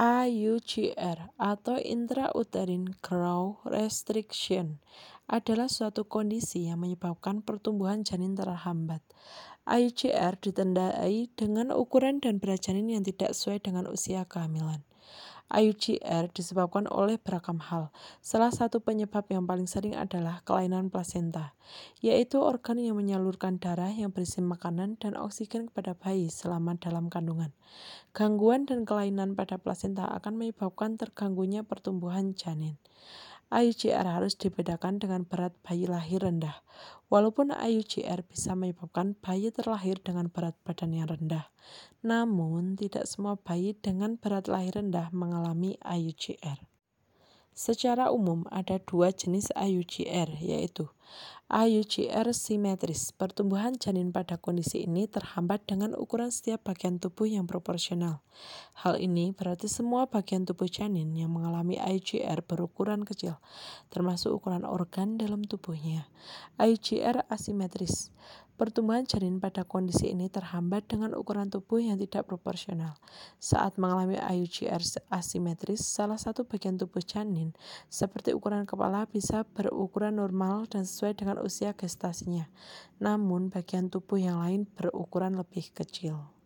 IUGR atau intrauterine growth restriction adalah suatu kondisi yang menyebabkan pertumbuhan janin terhambat. IUGR ditandai dengan ukuran dan berat janin yang tidak sesuai dengan usia kehamilan. IUGR disebabkan oleh beragam hal. Salah satu penyebab yang paling sering adalah kelainan plasenta, yaitu organ yang menyalurkan darah yang berisi makanan dan oksigen kepada bayi selama dalam kandungan. Gangguan dan kelainan pada plasenta akan menyebabkan terganggunya pertumbuhan janin. IUGR harus dibedakan dengan berat bayi lahir rendah. Walaupun IUGR bisa menyebabkan bayi terlahir dengan berat badan yang rendah, namun tidak semua bayi dengan berat lahir rendah mengalami IUGR. Secara umum ada dua jenis IUGR yaitu IUGR simetris. Pertumbuhan janin pada kondisi ini terhambat dengan ukuran setiap bagian tubuh yang proporsional. Hal ini berarti semua bagian tubuh janin yang mengalami IUGR berukuran kecil, termasuk ukuran organ dalam tubuhnya. IUGR asimetris. Pertumbuhan janin pada kondisi ini terhambat dengan ukuran tubuh yang tidak proporsional. Saat mengalami IUGR asimetris, salah satu bagian tubuh janin, seperti ukuran kepala, bisa berukuran normal dan sesuai dengan usia gestasinya. Namun, bagian tubuh yang lain berukuran lebih kecil.